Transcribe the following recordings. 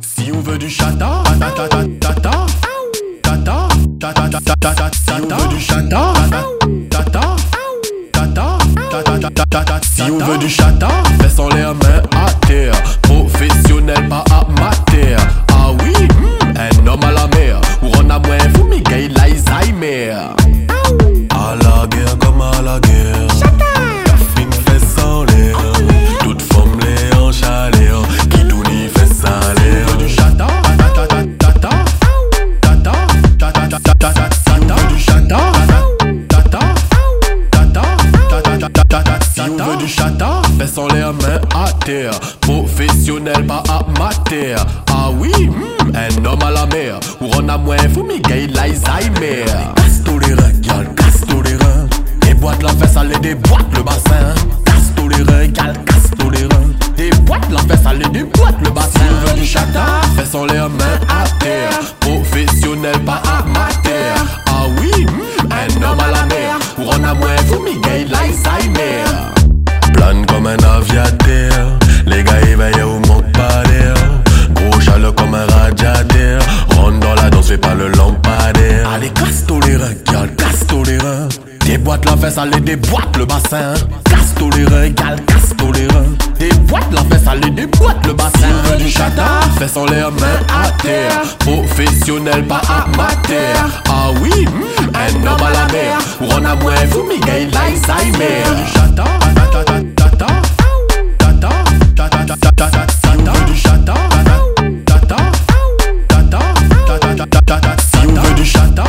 Si on veut du chata, tata tata tata, tata du chata, laissons les à terre. Sans les mains à terre. Professionnel pas amateur. Ah oui, hmm, un homme à la mer. Ou on a moins fou, Miguel l'Alzheimer Casse tous les reins, gal, casse tous les reins. Des boîtes la fesse, aller des boîtes le bassin. Casse tous les reins, gal, casse tous les reins. Des boîtes la fesse, aller des boîtes le bassin. Si on veut du chata, fais sans les mains à terre. Professionnel pas amateur. Ah oui, hmm, un homme à la mer. Ou on a moins fou, Miguel l'Alzheimer Plane comme un aviateur. Les gars éveillés au manque pas d'air Gros chaleur comme un radiateur. Rentre dans la danse, fais pas le lampadaire. Allez casse tous les reins, gal, casse tous les reins. Des boîtes la fesse, allez des boîtes le bassin. Casse tous les reins, gal, casse tous les reins. Des boîtes la fesse, allez des boîtes le bassin. Si du chata, fais sans les mains à terre. Professionnel pas amateur. Ah oui, hmm, un homme à la mer. Ou on a moins fou, Miguel l'Alzheimer du chata, du chata,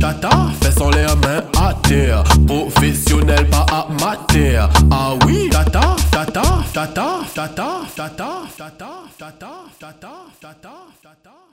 tata, main fais sans les mains à terre, professionnel pas amateur, ah oui, tata, tata, tata, tata, tata, tata, tata, tata, tata, tata, tata.